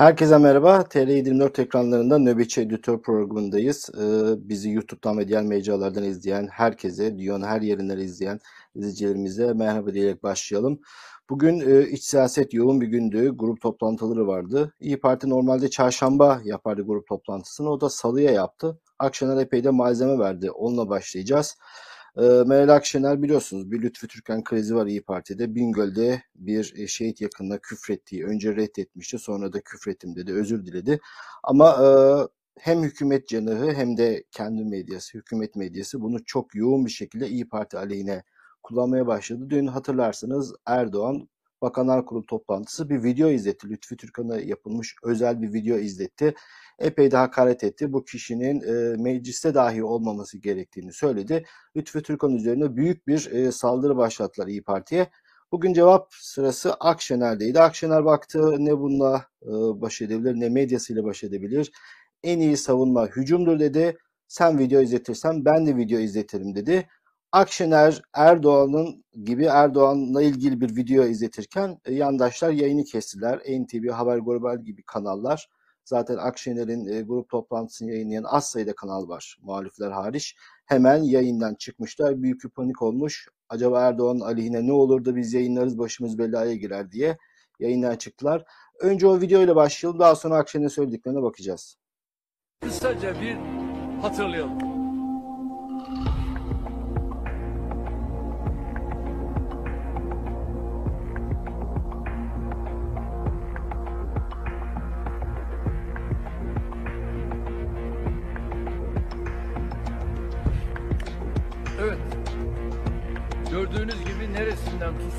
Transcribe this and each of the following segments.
Herkese merhaba. TR24 ekranlarında Nöbetçi Editör programındayız. Ee, bizi YouTube'dan ve diğer mecralardan izleyen herkese, dünyanın her yerinden izleyen izleyicilerimize merhaba diyerek başlayalım. Bugün e, iç siyaset yoğun bir gündü. Grup toplantıları vardı. İyi Parti normalde çarşamba yapardı grup toplantısını. O da salıya yaptı. Akşener epey de malzeme verdi. Onunla başlayacağız. E, Meral Akşener biliyorsunuz bir Lütfü Türkan krizi var İyi Parti'de. Bingöl'de bir e, şehit yakınına küfrettiği, önce reddetmişti sonra da küfrettim dedi, özür diledi. Ama e, hem hükümet canıhı hem de kendi medyası, hükümet medyası bunu çok yoğun bir şekilde İyi Parti aleyhine kullanmaya başladı. Dün hatırlarsınız Erdoğan Bakanlar Kurulu toplantısı bir video izletti. Lütfü Türkan'a yapılmış özel bir video izletti. Epey de hakaret etti. Bu kişinin e, mecliste dahi olmaması gerektiğini söyledi. Lütfü Türkan üzerine büyük bir e, saldırı başlattılar İyi Parti'ye. Bugün cevap sırası Akşener'deydi. Akşener baktı ne bununla e, baş edebilir ne medyasıyla baş edebilir. En iyi savunma hücumdur dedi. Sen video izletirsen ben de video izletirim dedi. Akşener Erdoğan'ın gibi Erdoğan'la ilgili bir video izletirken e, yandaşlar yayını kestiler. NTV, Haber Global gibi kanallar. Zaten Akşener'in e, grup toplantısını yayınlayan az sayıda kanal var muhalifler hariç. Hemen yayından çıkmışlar. Büyük bir panik olmuş. Acaba Erdoğan'ın aleyhine ne olur da biz yayınlarız başımız belaya girer diye yayından çıktılar. Önce o videoyla başlayalım. Daha sonra Akşener'in söylediklerine bakacağız. Kısaca bir hatırlayalım.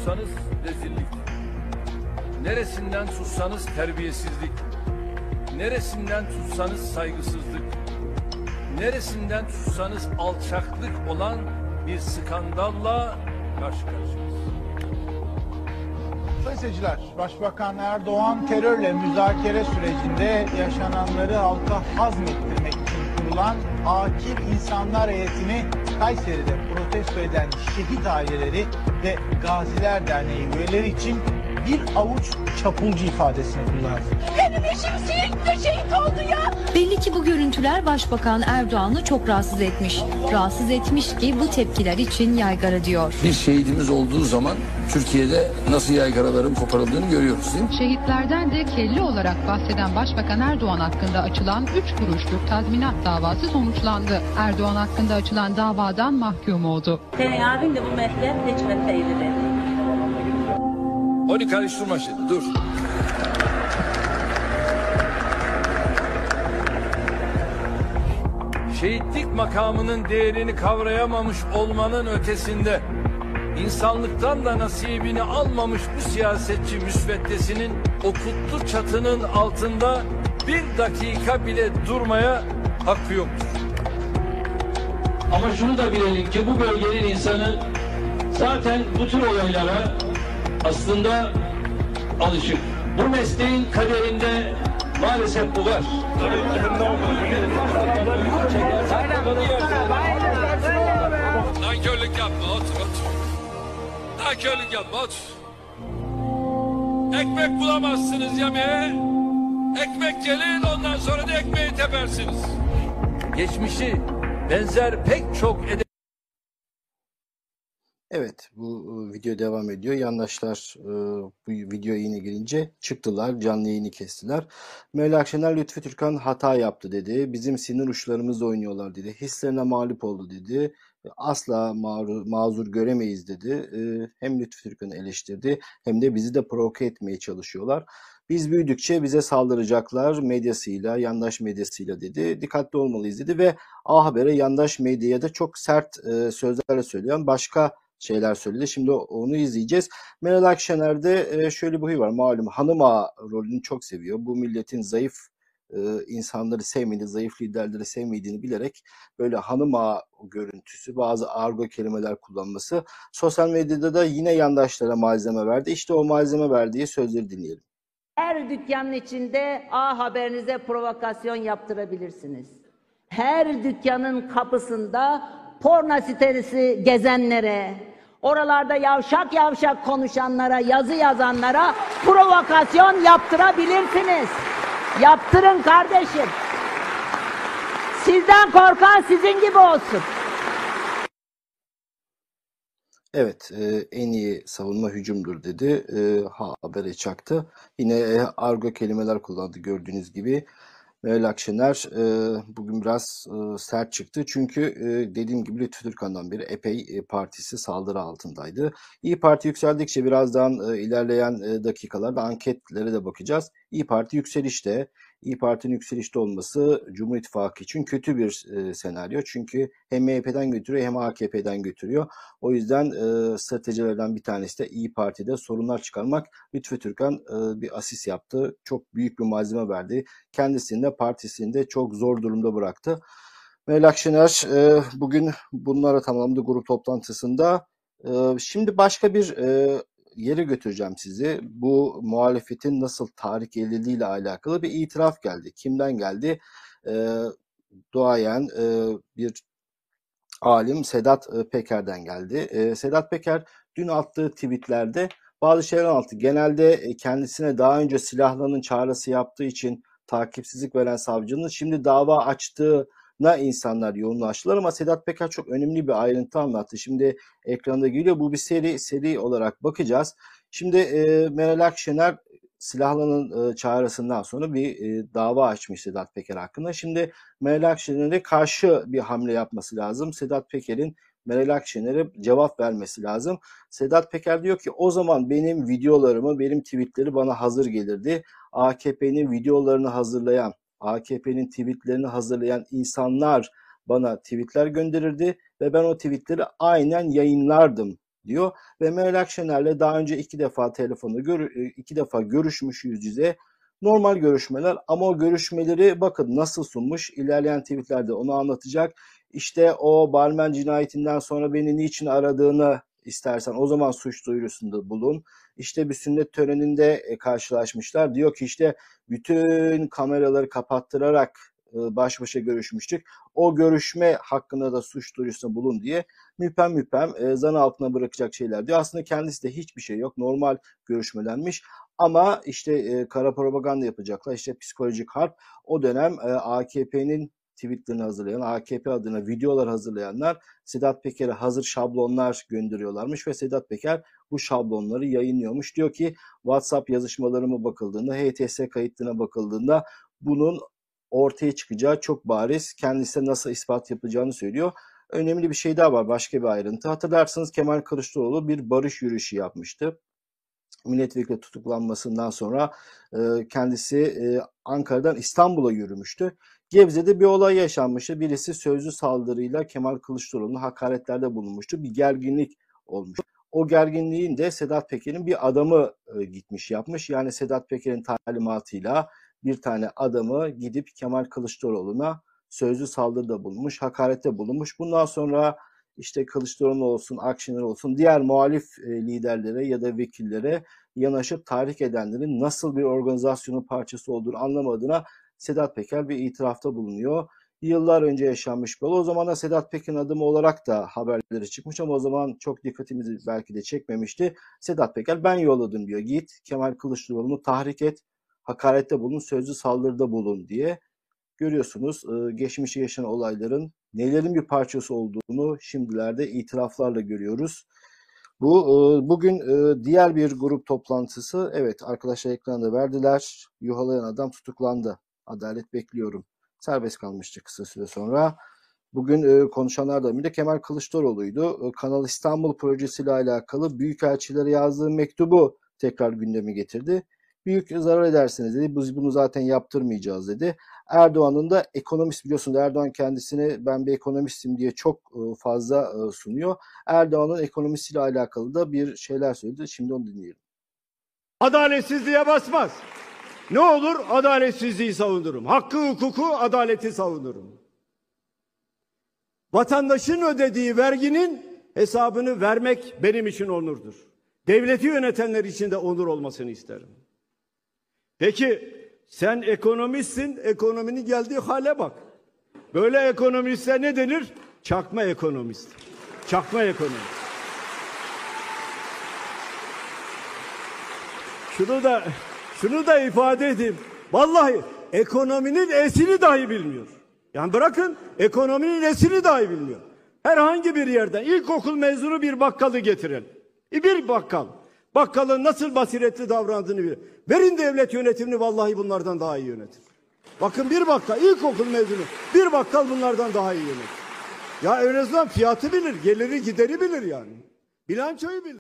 Tutsanız rezillik. Neresinden tutsanız terbiyesizlik. Neresinden tutsanız saygısızlık. Neresinden tutsanız alçaklık olan bir skandalla karşı karşıyayız. Sayın seyirciler, Başbakan Erdoğan terörle müzakere sürecinde yaşananları halka hazmettirmek için kurulan akil insanlar heyetini Kayseri'de protesto eden şehit aileleri ve Gaziler Derneği üyeleri için bir avuç çapulcu ifadesini kullandı. Benim eşim Siirt'te şehit görüntüler Başbakan Erdoğan'ı çok rahatsız etmiş. Rahatsız etmiş ki bu tepkiler için yaygara diyor. Bir şehidimiz olduğu zaman Türkiye'de nasıl yaygaraların koparıldığını görüyoruz değil mi? Şehitlerden de kelli olarak bahseden Başbakan Erdoğan hakkında açılan 3 kuruşluk tazminat davası sonuçlandı. Erdoğan hakkında açılan davadan mahkum oldu. Senin abin de bu mesleğe seçmeseydi dedi. Onu karıştırma şimdi dur. Şehitlik makamının değerini kavrayamamış olmanın ötesinde insanlıktan da nasibini almamış bu siyasetçi müsveddesinin o kutlu çatının altında bir dakika bile durmaya hakkı yoktur. Ama şunu da bilelim ki bu bölgenin insanı zaten bu tür olaylara aslında alışık. Bu mesleğin kaderinde maalesef bu var. Nankörlük yapma otur otur. Nankörlük yapma otur. Ekmek bulamazsınız yemeğe. Ekmek gelir ondan sonra da ekmeği tepersiniz. Geçmişi benzer pek çok ede Evet bu e, video devam ediyor. Yandaşlar e, bu video yine girince çıktılar. Canlı yayını kestiler. Meral Akşener Lütfü Türkan hata yaptı dedi. Bizim sinir uçlarımızla oynuyorlar dedi. Hislerine mağlup oldu dedi. Asla mağru- mazur göremeyiz dedi. E, Hem Lütfü Türkan'ı eleştirdi hem de bizi de provoke etmeye çalışıyorlar. Biz büyüdükçe bize saldıracaklar medyasıyla, yandaş medyasıyla dedi. Dikkatli olmalıyız dedi ve A Haber'e yandaş medyaya da çok sert e, sözlerle söyleyen başka şeyler söyledi. Şimdi onu izleyeceğiz. Meral Akşener'de e, şöyle bir huy var. Malum hanım ağa rolünü çok seviyor. Bu milletin zayıf e, insanları sevmediğini, zayıf liderleri sevmediğini bilerek böyle hanım ağa görüntüsü, bazı argo kelimeler kullanması sosyal medyada da yine yandaşlara malzeme verdi. İşte o malzeme verdiği sözleri dinleyelim. Her dükkanın içinde A Haberinize provokasyon yaptırabilirsiniz. Her dükkanın kapısında porno sitesi gezenlere, oralarda yavşak yavşak konuşanlara, yazı yazanlara provokasyon yaptırabilirsiniz. Yaptırın kardeşim. Sizden korkan sizin gibi olsun. Evet, e, en iyi savunma hücumdur dedi. E, habere çaktı. Yine e, argo kelimeler kullandı gördüğünüz gibi. Meral Akşener e, bugün biraz e, sert çıktı. Çünkü e, dediğim gibi Lütfü Türkan'dan beri epey e, partisi saldırı altındaydı. İyi Parti yükseldikçe birazdan e, ilerleyen e, dakikalarda anketlere de bakacağız. İyi Parti yükselişte. İyi Parti'nin yükselişte olması Cumhur İttifakı için kötü bir e, senaryo. Çünkü hem MHP'den götürüyor hem AKP'den götürüyor. O yüzden e, stratejilerden bir tanesi de İyi Parti'de sorunlar çıkarmak. Lütfü Türkan e, bir asis yaptı. Çok büyük bir malzeme verdi. Kendisini de partisini de çok zor durumda bıraktı. Meral Akşener e, bugün bunlara tamamladı grup toplantısında. E, şimdi başka bir e, yere götüreceğim sizi. Bu muhalefetin nasıl tahrik edildiği ile alakalı bir itiraf geldi. Kimden geldi? E, duayen e, bir alim Sedat e, Peker'den geldi. E, Sedat Peker dün attığı tweetlerde bazı şeyler anlattı. Genelde e, kendisine daha önce silahlanın çağrısı yaptığı için takipsizlik veren savcının şimdi dava açtığına insanlar yoğunlaştılar ama Sedat Peker çok önemli bir ayrıntı anlattı. Şimdi ekranda geliyor. Bu bir seri seri olarak bakacağız. Şimdi e, Meral Akşener silahlanın e, çağrısından sonra bir e, dava açmış Sedat Peker hakkında. Şimdi Meral Akşener'e karşı bir hamle yapması lazım. Sedat Peker'in Meral Akşener'e cevap vermesi lazım. Sedat Peker diyor ki o zaman benim videolarımı, benim tweetleri bana hazır gelirdi. AKP'nin videolarını hazırlayan, AKP'nin tweetlerini hazırlayan insanlar bana tweetler gönderirdi ve ben o tweetleri aynen yayınlardım diyor. Ve Meral Akşener'le daha önce iki defa telefonda gör, iki defa görüşmüş yüz yüze. Normal görüşmeler ama o görüşmeleri bakın nasıl sunmuş ilerleyen tweetlerde onu anlatacak. İşte o barmen cinayetinden sonra beni niçin aradığını istersen o zaman suç duyurusunda bulun. İşte bir sünnet töreninde e, karşılaşmışlar. Diyor ki işte bütün kameraları kapattırarak e, baş başa görüşmüştük. O görüşme hakkında da suç duyurusunda bulun diye müpem müpem e, zan altına bırakacak şeyler diyor. Aslında kendisi de hiçbir şey yok. Normal görüşmelenmiş. Ama işte e, kara propaganda yapacaklar. İşte psikolojik harp. O dönem AKP'nin tweetlerini hazırlayan, AKP adına videolar hazırlayanlar Sedat Peker'e hazır şablonlar gönderiyorlarmış ve Sedat Peker bu şablonları yayınlıyormuş. Diyor ki WhatsApp yazışmalarıma bakıldığında, HTS kayıtlarına bakıldığında bunun ortaya çıkacağı çok bariz. Kendisine nasıl ispat yapacağını söylüyor. Önemli bir şey daha var, başka bir ayrıntı. Hatırlarsanız Kemal Kılıçdaroğlu bir barış yürüyüşü yapmıştı milletvekili tutuklanmasından sonra e, kendisi e, Ankara'dan İstanbul'a yürümüştü. Gebze'de bir olay yaşanmıştı. Birisi sözlü saldırıyla Kemal Kılıçdaroğlu'na hakaretlerde bulunmuştu. Bir gerginlik olmuş. O gerginliğin de Sedat Peker'in bir adamı e, gitmiş yapmış. Yani Sedat Peker'in talimatıyla bir tane adamı gidip Kemal Kılıçdaroğlu'na sözlü saldırıda bulunmuş, hakarette bulunmuş. Bundan sonra işte Kılıçdaroğlu olsun, Akşener olsun diğer muhalif e, liderlere ya da vekillere yanaşıp tahrik edenlerin nasıl bir organizasyonun parçası olduğunu anlamadığına Sedat Peker bir itirafta bulunuyor. Yıllar önce yaşanmış bir olay. O zaman da Sedat Peker'in adımı olarak da haberleri çıkmış ama o zaman çok dikkatimizi belki de çekmemişti. Sedat Peker ben yolladım diyor. Git Kemal Kılıçdaroğlu'nu tahrik et, hakarette bulun, sözlü saldırıda bulun diye. Görüyorsunuz geçmişte yaşanan olayların nelerin bir parçası olduğunu şimdilerde itiraflarla görüyoruz. Bu bugün diğer bir grup toplantısı. Evet arkadaşlar ekranda verdiler. Yuhalayan adam tutuklandı. Adalet bekliyorum. Serbest kalmıştı kısa süre sonra. Bugün konuşanlardan biri Kemal Kılıçdaroğlu'ydu. Kanal İstanbul projesiyle alakalı büyükelçilere yazdığı mektubu tekrar gündeme getirdi. Büyük zarar edersiniz dedi. Biz bunu zaten yaptırmayacağız dedi. Erdoğan'ın da ekonomist biliyorsunuz Erdoğan kendisini ben bir ekonomistim diye çok fazla sunuyor. Erdoğan'ın ekonomisiyle alakalı da bir şeyler söyledi. Şimdi onu dinleyelim. Adaletsizliğe basmaz. Ne olur adaletsizliği savunurum. Hakkı, hukuku, adaleti savunurum. Vatandaşın ödediği verginin hesabını vermek benim için onurdur. Devleti yönetenler için de onur olmasını isterim. Peki sen ekonomistsin, ekonominin geldiği hale bak. Böyle ekonomiste ne denir? Çakma ekonomist. Çakma ekonomist. Şunu da şunu da ifade edeyim. Vallahi ekonominin esini dahi bilmiyor. Yani bırakın ekonominin esini dahi bilmiyor. Herhangi bir yerden ilkokul mezunu bir bakkalı getirin. E, Bir bakkal. Bakkalın nasıl basiretli davrandığını bilir. Verin devlet yönetimini vallahi bunlardan daha iyi yönetir. Bakın bir bakkal, ilkokul mezunu, bir bakkal bunlardan daha iyi yönetir. Ya en azından fiyatı bilir, geliri gideri bilir yani. Bilançoyu bilir.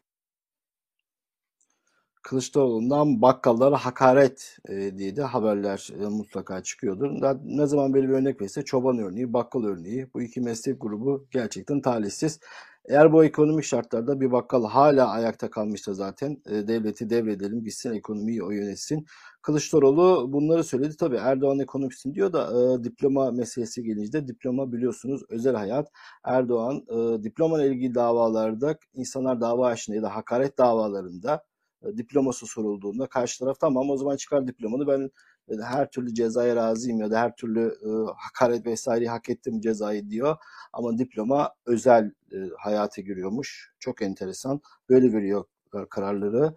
Kılıçdaroğlu'ndan bakkallara hakaret e, diye de haberler e, mutlaka çıkıyordur. Ne zaman böyle bir örnek verirse çoban örneği, bakkal örneği bu iki meslek grubu gerçekten talihsiz. Eğer bu ekonomik şartlarda bir bakkal hala ayakta kalmışsa zaten e, devleti devredelim gitsin ekonomiyi o yönetsin. Kılıçdaroğlu bunları söyledi. Tabii Erdoğan ekonomistin diyor da e, diploma meselesi gelince de diploma biliyorsunuz özel hayat. Erdoğan e, diploma ile ilgili davalarda insanlar dava açtığında ya da hakaret davalarında diploması sorulduğunda karşı taraf tamam o zaman çıkar diplomanı ben e, her türlü cezaya razıyım ya da her türlü e, hakaret vesaireyi hak ettim cezayı diyor. Ama diploma özel e, hayata giriyormuş. Çok enteresan. Böyle veriyor e, kararları.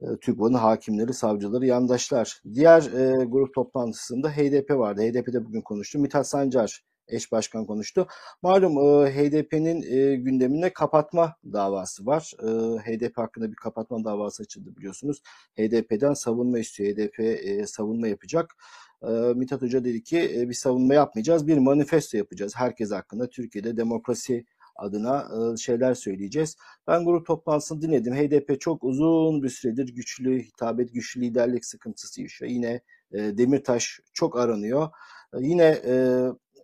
E, TÜGVA'nın hakimleri, savcıları, yandaşlar. Diğer e, grup toplantısında HDP vardı. HDP'de bugün konuştu. Mithat Sancar eş başkan konuştu. Malum e, HDP'nin e, gündeminde kapatma davası var. E, HDP hakkında bir kapatma davası açıldı biliyorsunuz. HDP'den savunma istiyor. HDP e, savunma yapacak. E, Mithat Hoca dedi ki e, bir savunma yapmayacağız, bir manifesto yapacağız. Herkes hakkında Türkiye'de demokrasi adına e, şeyler söyleyeceğiz. Ben grup toplantısını dinledim. HDP çok uzun bir süredir güçlü hitabet, güçlü liderlik sıkıntısı yaşıyor. Yine e, Demirtaş çok aranıyor. E, yine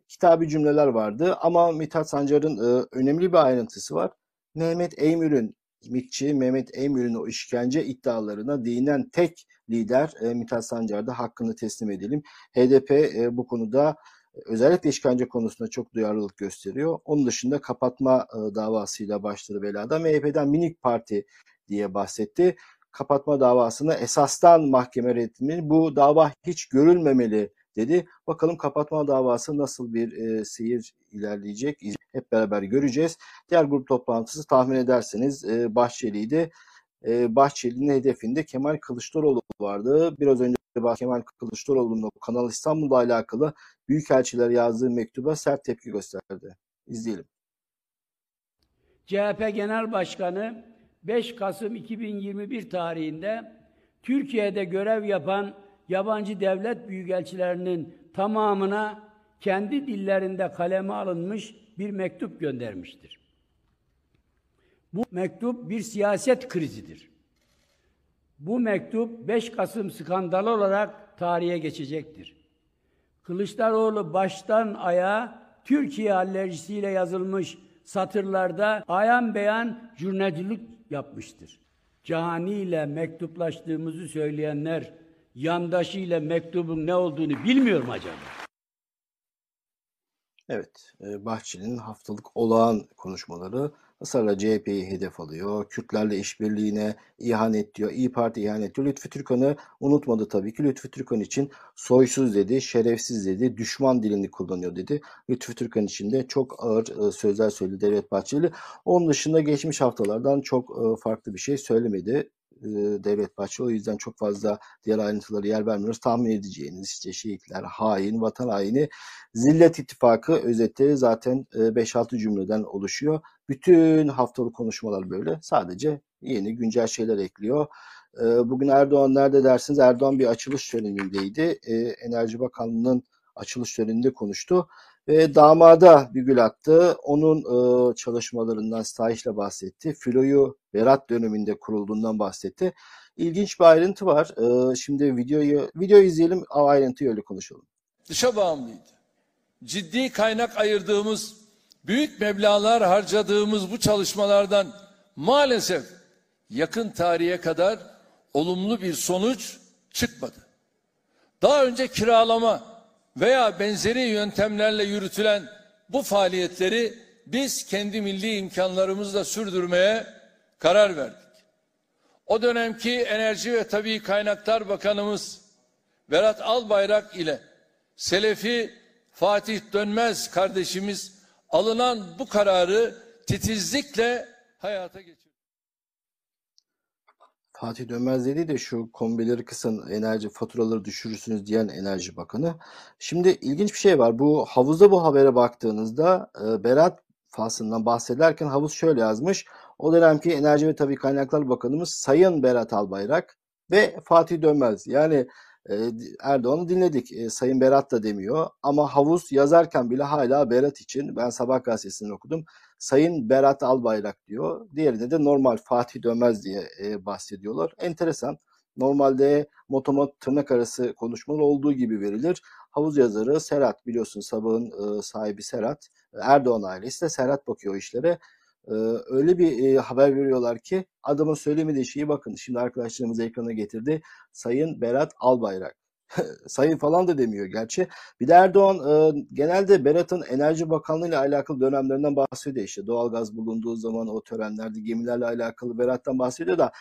kitabi cümleler vardı ama Mithat Sancar'ın e, önemli bir ayrıntısı var. Mehmet Eymür'ün MİTçi Mehmet Eymür'ün o işkence iddialarına değinen tek lider e, Mithat Sancar'da hakkını teslim edelim. HDP e, bu konuda e, özellikle işkence konusunda çok duyarlılık gösteriyor. Onun dışında kapatma e, davasıyla başladı belada. MHP'den minik parti diye bahsetti. Kapatma davasını esastan mahkeme reddetmeli. Bu dava hiç görülmemeli dedi. Bakalım kapatma davası nasıl bir e, seyir ilerleyecek hep beraber göreceğiz. Diğer grup toplantısı tahmin ederseniz e, Bahçeli'ydi. E, Bahçeli'nin hedefinde Kemal Kılıçdaroğlu vardı. Biraz önce Kemal Kılıçdaroğlu'nun Kanal İstanbul'la alakalı büyükelçiler yazdığı mektuba sert tepki gösterdi. İzleyelim. CHP Genel Başkanı 5 Kasım 2021 tarihinde Türkiye'de görev yapan yabancı devlet büyükelçilerinin tamamına kendi dillerinde kaleme alınmış bir mektup göndermiştir. Bu mektup bir siyaset krizidir. Bu mektup 5 Kasım skandalı olarak tarihe geçecektir. Kılıçdaroğlu baştan ayağa Türkiye alerjisiyle yazılmış satırlarda ayan beyan jurnalcilik yapmıştır. Cani ile mektuplaştığımızı söyleyenler yandaşıyla mektubun ne olduğunu bilmiyor mu acaba? Evet, e, Bahçeli'nin haftalık olağan konuşmaları ısrarla CHP'yi hedef alıyor. Kürtlerle işbirliğine ihanet diyor. İyi Parti ihanet diyor. Lütfü Türkan'ı unutmadı tabii ki. Lütfü Türkan için soysuz dedi, şerefsiz dedi, düşman dilini kullanıyor dedi. Lütfü Türkan için de çok ağır e, sözler söyledi Devlet Bahçeli. Onun dışında geçmiş haftalardan çok e, farklı bir şey söylemedi Devlet Bahçeli. O yüzden çok fazla diğer ayrıntıları yer vermiyoruz. Tahmin edeceğiniz işte şehitler, hain, vatan haini, zillet ittifakı özetleri zaten e, 5-6 cümleden oluşuyor. Bütün haftalık konuşmalar böyle. Sadece yeni güncel şeyler ekliyor. Bugün Erdoğan nerede dersiniz? Erdoğan bir açılış törenindeydi. Enerji Bakanlığı'nın açılış töreninde konuştu. Ve damada bir gül attı. Onun e, çalışmalarından Stahiç'le bahsetti. Filoyu Berat döneminde kurulduğundan bahsetti. İlginç bir ayrıntı var. E, şimdi videoyu videoyu izleyelim. O ayrıntıyı öyle konuşalım. Dışa bağımlıydı. Ciddi kaynak ayırdığımız, büyük meblağlar harcadığımız bu çalışmalardan maalesef yakın tarihe kadar olumlu bir sonuç çıkmadı. Daha önce kiralama veya benzeri yöntemlerle yürütülen bu faaliyetleri biz kendi milli imkanlarımızla sürdürmeye karar verdik. O dönemki Enerji ve Tabii Kaynaklar Bakanımız Berat Albayrak ile Selefi Fatih Dönmez kardeşimiz alınan bu kararı titizlikle hayata geçirdi. Fatih Dönmez dedi de şu kombileri kısın enerji faturaları düşürürsünüz diyen Enerji Bakanı. Şimdi ilginç bir şey var. Bu havuzda bu habere baktığınızda e, Berat faslından bahsederken havuz şöyle yazmış. O dönemki Enerji ve Tabii Kaynaklar Bakanımız Sayın Berat Albayrak ve Fatih Dönmez. Yani e, Erdoğan'ı dinledik. E, Sayın Berat da demiyor. Ama havuz yazarken bile hala Berat için ben Sabah gazetesinden okudum. Sayın Berat Albayrak diyor. Diğerinde de normal Fatih Dönmez diye e, bahsediyorlar. Enteresan. Normalde motomot tırnak arası konuşmalar olduğu gibi verilir. Havuz yazarı Serhat biliyorsun sabahın e, sahibi Serhat. Erdoğan ailesi de Serhat bakıyor işlere. E, öyle bir e, haber veriyorlar ki adamın söylemediği şeyi bakın. Şimdi arkadaşlarımız ekrana getirdi. Sayın Berat Albayrak. sayın falan da demiyor gerçi. Bir de Erdoğan e, genelde Berat'ın Enerji Bakanlığı ile alakalı dönemlerinden bahsediyor. İşte doğalgaz bulunduğu zaman o törenlerde gemilerle alakalı Berat'tan bahsediyor da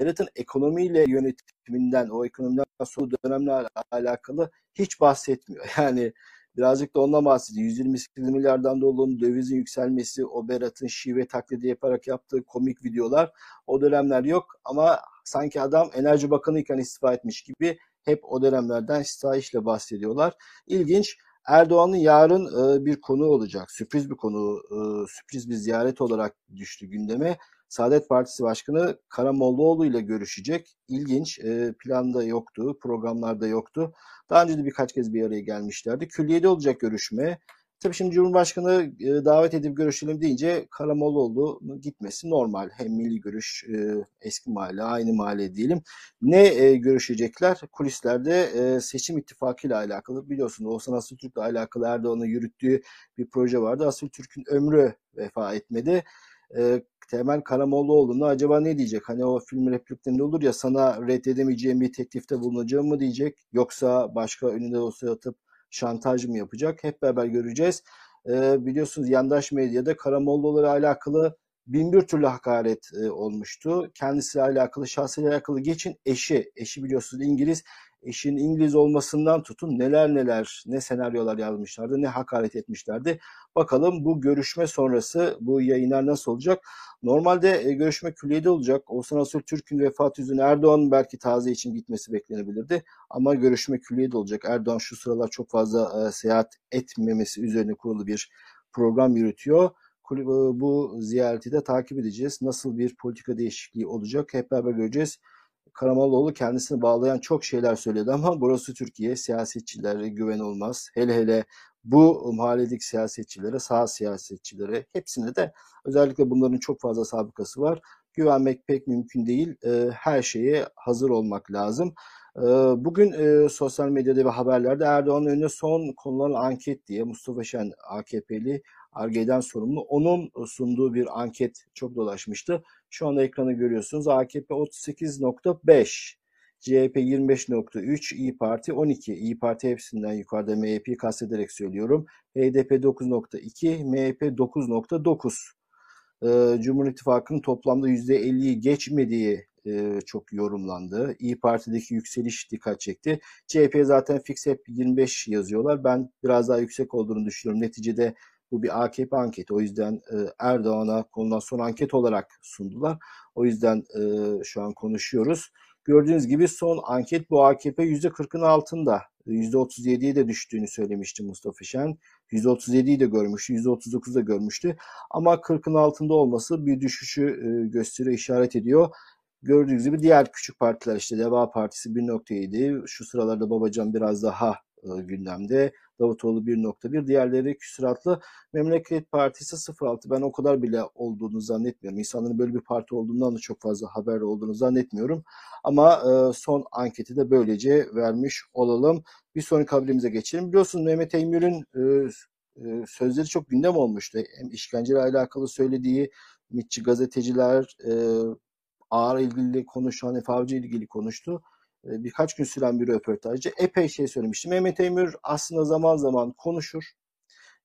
Berat'ın ekonomiyle yönetiminden, o ekonomiden sonra dönemle alakalı hiç bahsetmiyor. Yani birazcık da ondan bahsediyor. 128 milyardan doların dövizin yükselmesi, o Berat'ın şive taklidi yaparak yaptığı komik videolar o dönemler yok ama sanki adam Enerji Bakanı iken istifa etmiş gibi hep o dönemlerden sitayişle bahsediyorlar. İlginç. Erdoğan'ın yarın e, bir konu olacak. Sürpriz bir konu, e, sürpriz bir ziyaret olarak düştü gündeme. Saadet Partisi Başkanı Karamollaoğlu ile görüşecek. İlginç. E, planda yoktu, programlarda yoktu. Daha önce de birkaç kez bir araya gelmişlerdi. Külliyede olacak görüşme. Tabii şimdi Cumhurbaşkanı e, davet edip görüşelim deyince Karamollaoğlu gitmesi normal. Hem milli görüş e, eski mahalle, aynı mahalle diyelim. Ne e, görüşecekler? Kulislerde e, seçim ittifakı ile alakalı. Biliyorsunuz Oğuzhan Asıltürk'le alakalı Erdoğan'ın yürüttüğü bir proje vardı. Asıltürk'ün ömrü vefa etmedi. E, Temel Karamollaoğlu'na acaba ne diyecek? Hani o film repliklerinde olur ya sana reddedemeyeceğim bir teklifte bulunacağım mı diyecek? Yoksa başka önünde dosya atıp şantaj mı yapacak? Hep beraber göreceğiz. E, biliyorsunuz yandaş medyada Karamollaoğlu'yla alakalı bin bir türlü hakaret e, olmuştu. Kendisiyle alakalı, şahsıyla alakalı geçin eşi. Eşi biliyorsunuz İngiliz. Eşin İngiliz olmasından tutun neler neler, ne senaryolar yazmışlardı, ne hakaret etmişlerdi. Bakalım bu görüşme sonrası bu yayınlar nasıl olacak? Normalde e, görüşme külliyede olacak. Oğuzhan Asıl Türk'ün vefatı yüzünden Erdoğan'ın belki taze için gitmesi beklenebilirdi. Ama görüşme külliyede olacak. Erdoğan şu sıralar çok fazla e, seyahat etmemesi üzerine kurulu bir program yürütüyor. Bu ziyareti de takip edeceğiz. Nasıl bir politika değişikliği olacak hep beraber göreceğiz. Karamollaoğlu kendisini bağlayan çok şeyler söyledi ama burası Türkiye. Siyasetçilere güven olmaz. Hele hele bu mahalledeki siyasetçilere, sağ siyasetçilere hepsine de özellikle bunların çok fazla sabıkası var. Güvenmek pek mümkün değil. E, her şeye hazır olmak lazım. E, bugün e, sosyal medyada ve haberlerde Erdoğan'ın önüne son konulan anket diye Mustafa Şen AKP'li Arge'den sorumlu. Onun sunduğu bir anket çok dolaşmıştı. Şu anda ekranı görüyorsunuz. AKP 38.5, CHP 25.3, İyi Parti 12. İyi Parti hepsinden yukarıda MHP'yi kastederek söylüyorum. HDP 9.2, MHP 9.9. Ee, Cumhur İttifakı'nın toplamda %50'yi geçmediği e, çok yorumlandı. İyi Parti'deki yükseliş dikkat çekti. CHP zaten fix hep 25 yazıyorlar. Ben biraz daha yüksek olduğunu düşünüyorum. Neticede bu bir AKP anketi. O yüzden e, Erdoğan'a konulan son anket olarak sundular. O yüzden e, şu an konuşuyoruz. Gördüğünüz gibi son anket bu AKP %40'ın altında. %37'ye de düştüğünü söylemişti Mustafa Şen. %37'yi de görmüştü, %39'u da görmüştü. Ama 40'ın altında olması bir düşüşü e, gösteriyor, işaret ediyor. Gördüğünüz gibi diğer küçük partiler işte Deva Partisi 1.7, şu sıralarda Babacan biraz daha e, gündemde. Davutoğlu 1.1, diğerleri küsuratlı. Memleket Partisi 0.6. Ben o kadar bile olduğunu zannetmiyorum. İnsanların böyle bir parti olduğundan da çok fazla haber olduğunu zannetmiyorum. Ama e, son anketi de böylece vermiş olalım. Bir sonraki haberimize geçelim. Biliyorsunuz Mehmet Eymür'ün e, e, sözleri çok gündem olmuştu. Hem işkenceyle alakalı söylediği mitçi gazeteciler e, ağır ilgili konuşan, Efe Avcı ilgili konuştu birkaç gün süren bir röportajda epey şey söylemişti. Mehmet Emir aslında zaman zaman konuşur.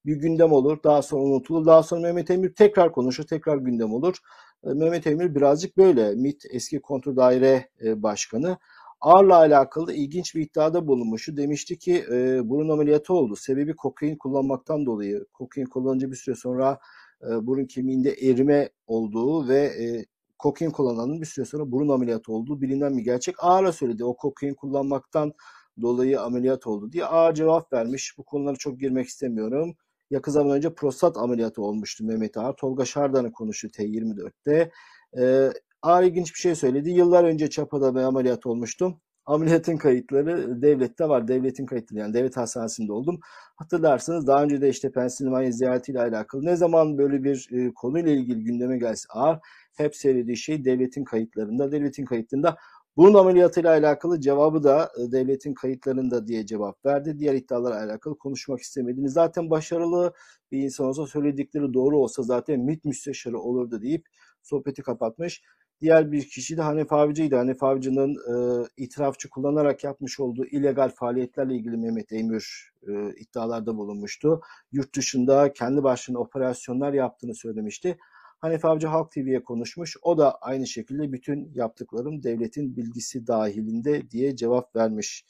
Bir gündem olur. Daha sonra unutulur. Daha sonra Mehmet Emir tekrar konuşur. Tekrar gündem olur. Mehmet Emir birazcık böyle. MİT eski kontrol daire başkanı. Ağırla alakalı ilginç bir iddiada bulunmuştu. Demişti ki e, burun ameliyatı oldu. Sebebi kokain kullanmaktan dolayı. Kokain kullanınca bir süre sonra e, burun kemiğinde erime olduğu ve e, kokain kullananın bir süre sonra burun ameliyatı olduğu bilinen bir gerçek. Ağır'a söyledi o kokain kullanmaktan dolayı ameliyat oldu diye ağır cevap vermiş. Bu konulara çok girmek istemiyorum. Yakın zaman önce prostat ameliyatı olmuştu Mehmet Ağar. Tolga Şardan'ı konuştu T24'te. Ee, Ağır ilginç bir şey söyledi. Yıllar önce Çapa'da bir ameliyat olmuştum. Ameliyatın kayıtları devlette var. Devletin kayıtları yani devlet hastanesinde oldum. Hatırlarsınız daha önce de işte Pensilvanya ziyaretiyle alakalı ne zaman böyle bir e, konuyla ilgili gündeme gelse ağır hep söylediği şey devletin kayıtlarında. Devletin kayıtlarında bunun ameliyatıyla alakalı cevabı da e, devletin kayıtlarında diye cevap verdi. Diğer iddialarla alakalı konuşmak istemediğini zaten başarılı bir insan olsa söyledikleri doğru olsa zaten MİT müsteşarı olurdu deyip sohbeti kapatmış. Diğer bir kişi de Hanif Avcı'ydı. Hanif Avcı'nın e, itirafçı kullanarak yapmış olduğu illegal faaliyetlerle ilgili Mehmet Emir e, iddialarda bulunmuştu. Yurt dışında kendi başına operasyonlar yaptığını söylemişti. Hanif Avcı Halk TV'ye konuşmuş. O da aynı şekilde bütün yaptıklarım devletin bilgisi dahilinde diye cevap vermiş.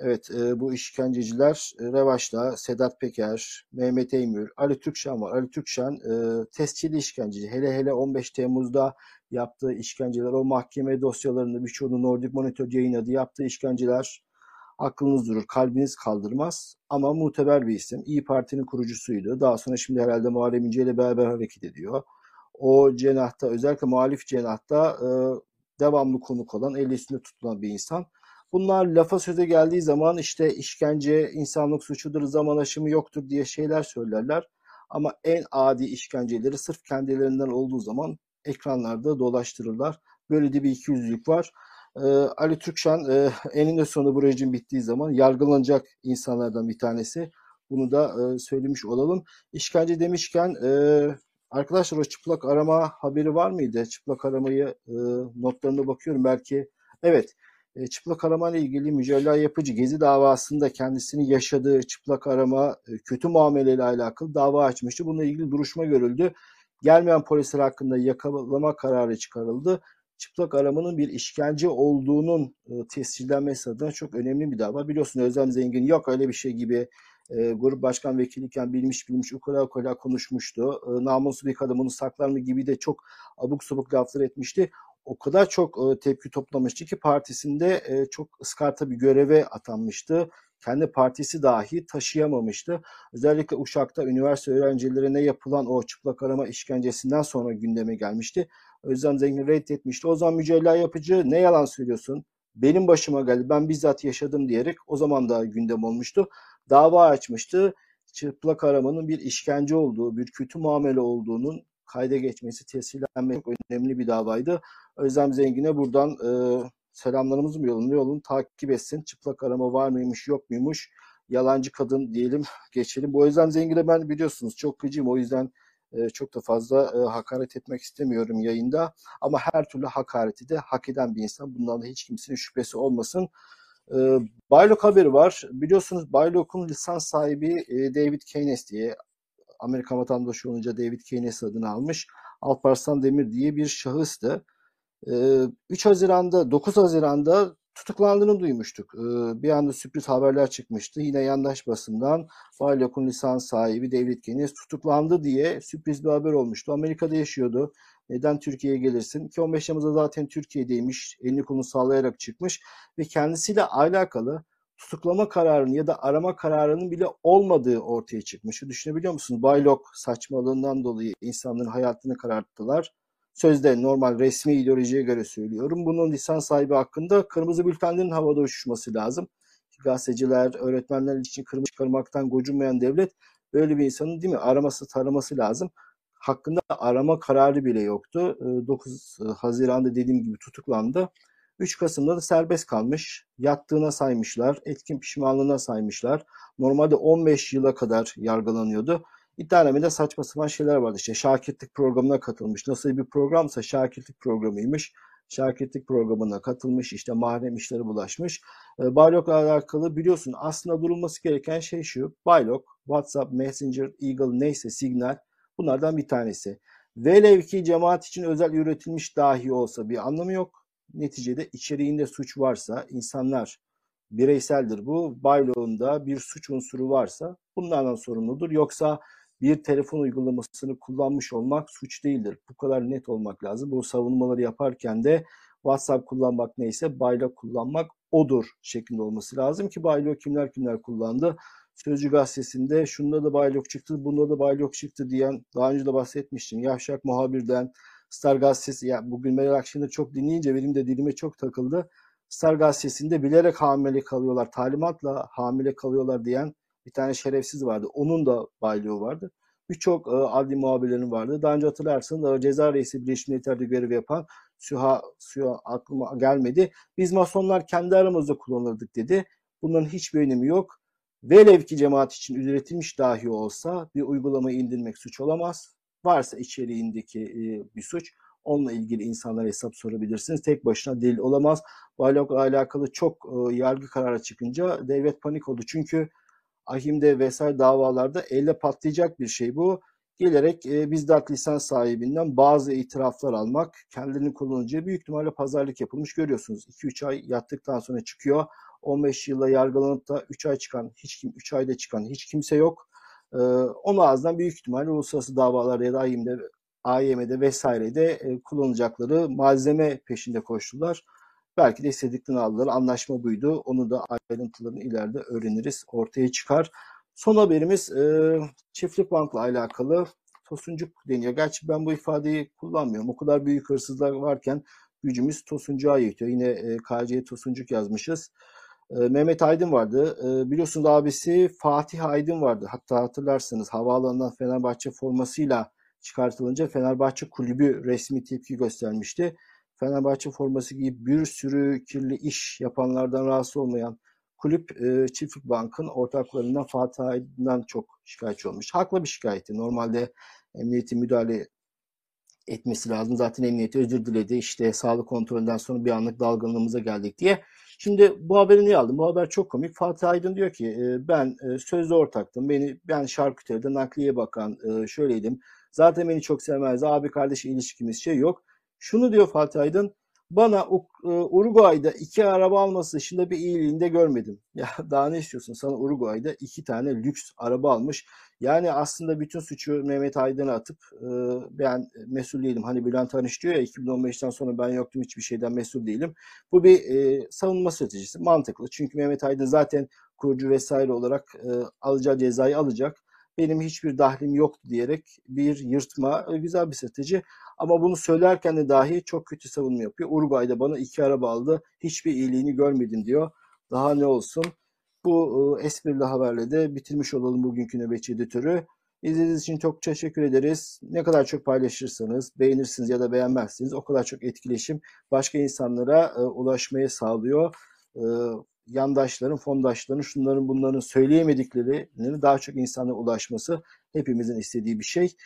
Evet e, bu işkenceciler e, Revaç'ta Sedat Peker, Mehmet Eymür, Ali Türkşen var. Ali Türkşen e, tescilli işkenceci. Hele hele 15 Temmuz'da yaptığı işkenceler, o mahkeme dosyalarında birçoğunu Nordic Monitor yayınladı. Yaptığı işkenceler aklınız durur, kalbiniz kaldırmaz. Ama muteber bir isim. İyi Parti'nin kurucusuydu. Daha sonra şimdi herhalde Muharrem İnce ile beraber hareket ediyor. O cenahta, özellikle muhalif cenahta e, devamlı konuk olan, el üstünde tutulan bir insan. Bunlar lafa söze geldiği zaman işte işkence, insanlık suçudur, zaman aşımı yoktur diye şeyler söylerler. Ama en adi işkenceleri sırf kendilerinden olduğu zaman ekranlarda dolaştırırlar. Böyle de bir ikiyüzlülük var. Ee, Ali Türkşen e, eninde sonunda bu rejim bittiği zaman yargılanacak insanlardan bir tanesi. Bunu da e, söylemiş olalım. İşkence demişken e, arkadaşlar o çıplak arama haberi var mıydı? Çıplak aramayı e, notlarına bakıyorum belki. Evet e, çıplak arama ile ilgili Mücella Yapıcı Gezi davasında kendisini yaşadığı çıplak arama e, kötü muameleyle alakalı dava açmıştı. Bununla ilgili duruşma görüldü. Gelmeyen polisler hakkında yakalama kararı çıkarıldı. Çıplak aramanın bir işkence olduğunun e, tescillenmesi adına çok önemli bir dava. Biliyorsun Özlem Zengin yok öyle bir şey gibi e, grup başkan vekiliyken bilmiş bilmiş ukala ukala konuşmuştu. E, namuslu bir kadın bunu saklar mı gibi de çok abuk sabuk laflar etmişti o kadar çok e, tepki toplamıştı ki partisinde e, çok ıskarta bir göreve atanmıştı. Kendi partisi dahi taşıyamamıştı. Özellikle Uşak'ta üniversite öğrencilerine yapılan o çıplak arama işkencesinden sonra gündeme gelmişti. Özlem Zengin reddetmişti. O zaman Mücella Yapıcı ne yalan söylüyorsun? Benim başıma geldi. Ben bizzat yaşadım diyerek o zaman da gündem olmuştu. Dava açmıştı. Çıplak aramanın bir işkence olduğu, bir kötü muamele olduğunun kayda geçmesi, tescillenmesi çok önemli bir davaydı. Özlem Zengin'e buradan e, selamlarımızı mı yollayalım, takip etsin. Çıplak arama var mıymış, yok muymuş, yalancı kadın diyelim, geçelim. Bu Özlem Zengin'e ben biliyorsunuz çok gıcıyım. O yüzden e, çok da fazla e, hakaret etmek istemiyorum yayında. Ama her türlü hakareti de hak eden bir insan. Bundan da hiç kimsenin şüphesi olmasın. E, Baylok haberi var. Biliyorsunuz Baylok'un lisans sahibi e, David Keynes diye Amerika vatandaşı olunca David Keynes adını almış. Alparslan Demir diye bir şahıstı. 3 Haziran'da 9 Haziran'da tutuklandığını duymuştuk. Bir anda sürpriz haberler çıkmıştı. Yine yandaş basından Baylok'un lisans sahibi David Keynes tutuklandı diye sürpriz bir haber olmuştu. Amerika'da yaşıyordu. Neden Türkiye'ye gelirsin? Ki 15 Temmuz'da zaten Türkiye'deymiş. Elini kolunu sallayarak çıkmış. Ve kendisiyle alakalı tutuklama kararının ya da arama kararının bile olmadığı ortaya çıkmış. Düşünebiliyor musunuz? Baylok saçmalığından dolayı insanların hayatını kararttılar. Sözde normal resmi ideolojiye göre söylüyorum. Bunun lisans sahibi hakkında kırmızı bültenlerin havada uçuşması lazım. Gazeteciler, öğretmenler için kırmızı çıkarmaktan gocunmayan devlet böyle bir insanın değil mi araması taraması lazım. Hakkında arama kararı bile yoktu. 9 Haziran'da dediğim gibi tutuklandı. 3 Kasım'da da serbest kalmış. Yattığına saymışlar. Etkin pişmanlığına saymışlar. Normalde 15 yıla kadar yargılanıyordu. İddianamede saçma sapan şeyler vardı. İşte şakirtlik programına katılmış. Nasıl bir programsa şakirtlik programıymış. Şakirtlik programına katılmış. işte mahrem işleri bulaşmış. E, Baylok'la alakalı biliyorsun aslında durulması gereken şey şu. Baylok, WhatsApp, Messenger, Eagle neyse Signal bunlardan bir tanesi. Velev ki cemaat için özel üretilmiş dahi olsa bir anlamı yok. Neticede içeriğinde suç varsa insanlar bireyseldir bu. Baylok'unda bir suç unsuru varsa bunlardan sorumludur. Yoksa bir telefon uygulamasını kullanmış olmak suç değildir. Bu kadar net olmak lazım. Bu savunmaları yaparken de WhatsApp kullanmak neyse Baylo kullanmak odur şeklinde olması lazım ki Baylo kimler kimler kullandı. Sözcü gazetesinde şunda da Baylok çıktı, bunda da Baylok çıktı diyen daha önce de bahsetmiştim. Yavşak muhabirden Star gazetesi ya bugün Meral Akşener'i çok dinleyince benim de dilime çok takıldı. Star gazetesinde bilerek hamile kalıyorlar, talimatla hamile kalıyorlar diyen bir tane şerefsiz vardı. Onun da baylığı vardı. Birçok e, adli muhabirlerin vardı. Daha önce hatırlarsın da ceza reisi Birleşmiş Milletler'de görev yapan Süha, Süha aklıma gelmedi. Biz masonlar kendi aramızda kullanırdık dedi. Bunların hiçbir önemi yok. Velev ki cemaat için üretilmiş dahi olsa bir uygulamayı indirmek suç olamaz. Varsa içeriğindeki e, bir suç onunla ilgili insanlara hesap sorabilirsiniz. Tek başına delil olamaz. Baylokla alakalı çok e, yargı kararı çıkınca devlet panik oldu. Çünkü ahimde vesaire davalarda elle patlayacak bir şey bu. Gelerek e, bizzat lisans sahibinden bazı itiraflar almak, kendilerini kullanacağı büyük ihtimalle pazarlık yapılmış görüyorsunuz. 2-3 ay yattıktan sonra çıkıyor. 15 yılla yargılanıp da 3 ay çıkan, hiç kim 3 ayda çıkan hiç kimse yok. Ee, onun ağzından büyük ihtimalle uluslararası davalarda ya da AİM'de, AYM'de vesairede e, kullanacakları malzeme peşinde koştular. Belki de istediklerini aldılar. Anlaşma buydu. Onu da ayrıntılarını ileride öğreniriz. Ortaya çıkar. Son haberimiz e, Çiftlik Bank'la alakalı. Tosuncuk deniyor. Gerçi ben bu ifadeyi kullanmıyorum. O kadar büyük hırsızlar varken gücümüz Tosuncuğa yetiyor. Yine e, KC'ye Tosuncuk yazmışız. E, Mehmet Aydın vardı. E, biliyorsunuz abisi Fatih Aydın vardı. Hatta hatırlarsınız havaalanından Fenerbahçe formasıyla çıkartılınca Fenerbahçe kulübü resmi tepki göstermişti. Fenerbahçe forması giyip bir sürü kirli iş yapanlardan rahatsız olmayan kulüp e, Çiftlik Bank'ın ortaklarından Fatih Aydın'dan çok şikayetçi olmuş. Haklı bir şikayeti. Normalde emniyetin müdahale etmesi lazım. Zaten emniyeti özür diledi. İşte sağlık kontrolünden sonra bir anlık dalgınlığımıza geldik diye. Şimdi bu haberi niye aldım? Bu haber çok komik. Fatih Aydın diyor ki e, ben e, sözlü ortaktım. Beni ben şarküteride nakliye bakan e, şöyleydim. Zaten beni çok sevmezdi. Abi kardeş ilişkimiz şey yok. Şunu diyor Fatih Aydın. Bana Uruguay'da iki araba alması dışında bir iyiliğini de görmedim. Ya daha ne istiyorsun? Sana Uruguay'da iki tane lüks araba almış. Yani aslında bütün suçu Mehmet Aydın'a atıp ben mesul değilim. Hani Bülent Arınç diyor ya 2015'ten sonra ben yoktum hiçbir şeyden mesul değilim. Bu bir savunma stratejisi. Mantıklı. Çünkü Mehmet Aydın zaten kurucu vesaire olarak alacağı cezayı alacak benim hiçbir dahlim yoktu diyerek bir yırtma güzel bir strateji. Ama bunu söylerken de dahi çok kötü savunma yapıyor. Uruguay'da bana iki araba aldı. Hiçbir iyiliğini görmedim diyor. Daha ne olsun. Bu esprili haberle de bitirmiş olalım bugünkü nöbetçi editörü. İzlediğiniz için çok teşekkür ederiz. Ne kadar çok paylaşırsanız, beğenirsiniz ya da beğenmezsiniz o kadar çok etkileşim başka insanlara ulaşmaya sağlıyor. Yandaşların, fondaşların, şunların bunların söyleyemediklerini daha çok insana ulaşması hepimizin istediği bir şey.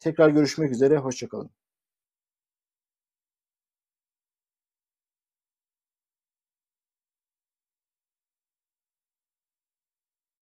Tekrar görüşmek üzere, hoşçakalın.